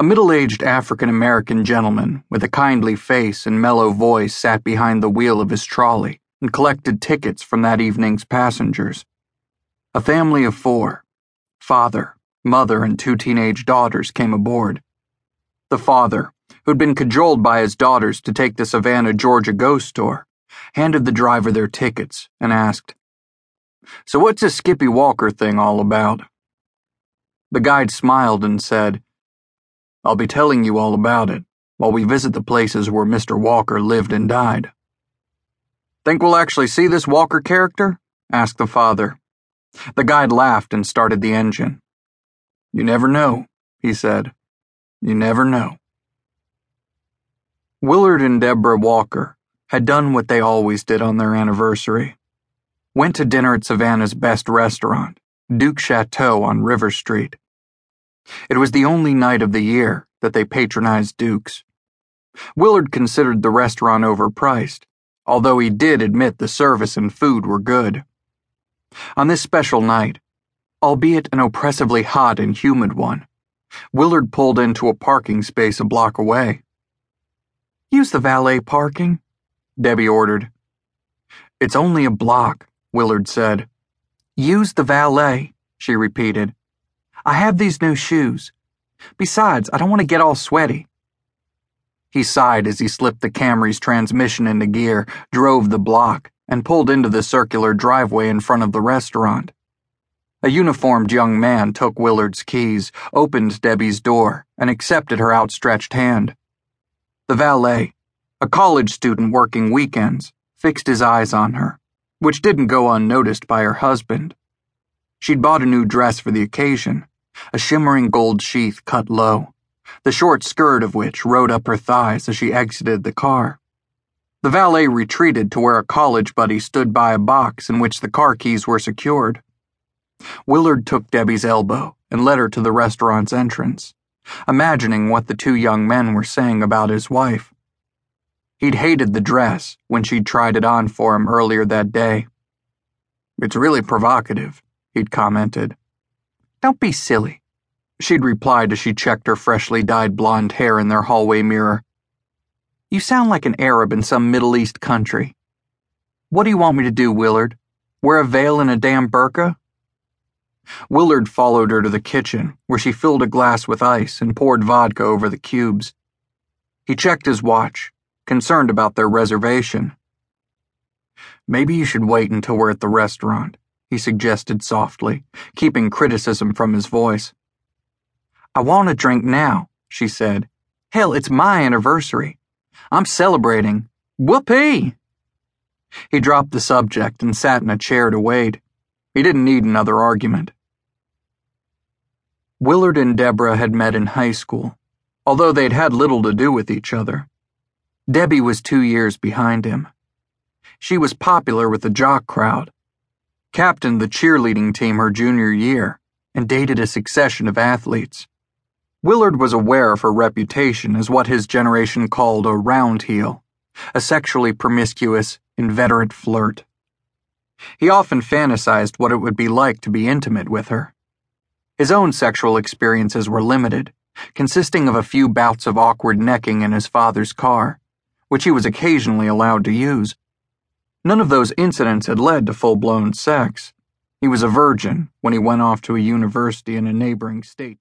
A middle aged African American gentleman with a kindly face and mellow voice sat behind the wheel of his trolley and collected tickets from that evening's passengers. A family of four father, mother, and two teenage daughters came aboard. The father, who'd been cajoled by his daughters to take the Savannah, Georgia ghost tour, handed the driver their tickets and asked, So what's this Skippy Walker thing all about? The guide smiled and said, I'll be telling you all about it while we visit the places where Mr. Walker lived and died. Think we'll actually see this Walker character? asked the father. The guide laughed and started the engine. You never know, he said. You never know. Willard and Deborah Walker had done what they always did on their anniversary. Went to dinner at Savannah's best restaurant, Duke Chateau on River Street. It was the only night of the year that they patronized Duke's. Willard considered the restaurant overpriced, although he did admit the service and food were good. On this special night, albeit an oppressively hot and humid one, Willard pulled into a parking space a block away. Use the valet parking, Debbie ordered. It's only a block, Willard said. Use the valet, she repeated. I have these new shoes. Besides, I don't want to get all sweaty. He sighed as he slipped the Camry's transmission into gear, drove the block, and pulled into the circular driveway in front of the restaurant. A uniformed young man took Willard's keys, opened Debbie's door, and accepted her outstretched hand. The valet, a college student working weekends, fixed his eyes on her, which didn't go unnoticed by her husband. She'd bought a new dress for the occasion, a shimmering gold sheath cut low, the short skirt of which rode up her thighs as she exited the car. The valet retreated to where a college buddy stood by a box in which the car keys were secured. Willard took Debbie's elbow and led her to the restaurant's entrance, imagining what the two young men were saying about his wife. He'd hated the dress when she'd tried it on for him earlier that day. It's really provocative, he'd commented. Don't be silly, she'd replied as she checked her freshly dyed blonde hair in their hallway mirror. You sound like an Arab in some Middle East country. What do you want me to do, Willard? Wear a veil and a damn burqa? Willard followed her to the kitchen, where she filled a glass with ice and poured vodka over the cubes. He checked his watch, concerned about their reservation. Maybe you should wait until we're at the restaurant, he suggested softly, keeping criticism from his voice. I want a drink now, she said. Hell, it's my anniversary. I'm celebrating. Whoopee! He dropped the subject and sat in a chair to wait. He didn't need another argument. Willard and Deborah had met in high school, although they'd had little to do with each other. Debbie was two years behind him. She was popular with the jock crowd, captained the cheerleading team her junior year, and dated a succession of athletes. Willard was aware of her reputation as what his generation called a round heel, a sexually promiscuous, inveterate flirt. He often fantasized what it would be like to be intimate with her. His own sexual experiences were limited, consisting of a few bouts of awkward necking in his father's car, which he was occasionally allowed to use. None of those incidents had led to full blown sex. He was a virgin when he went off to a university in a neighboring state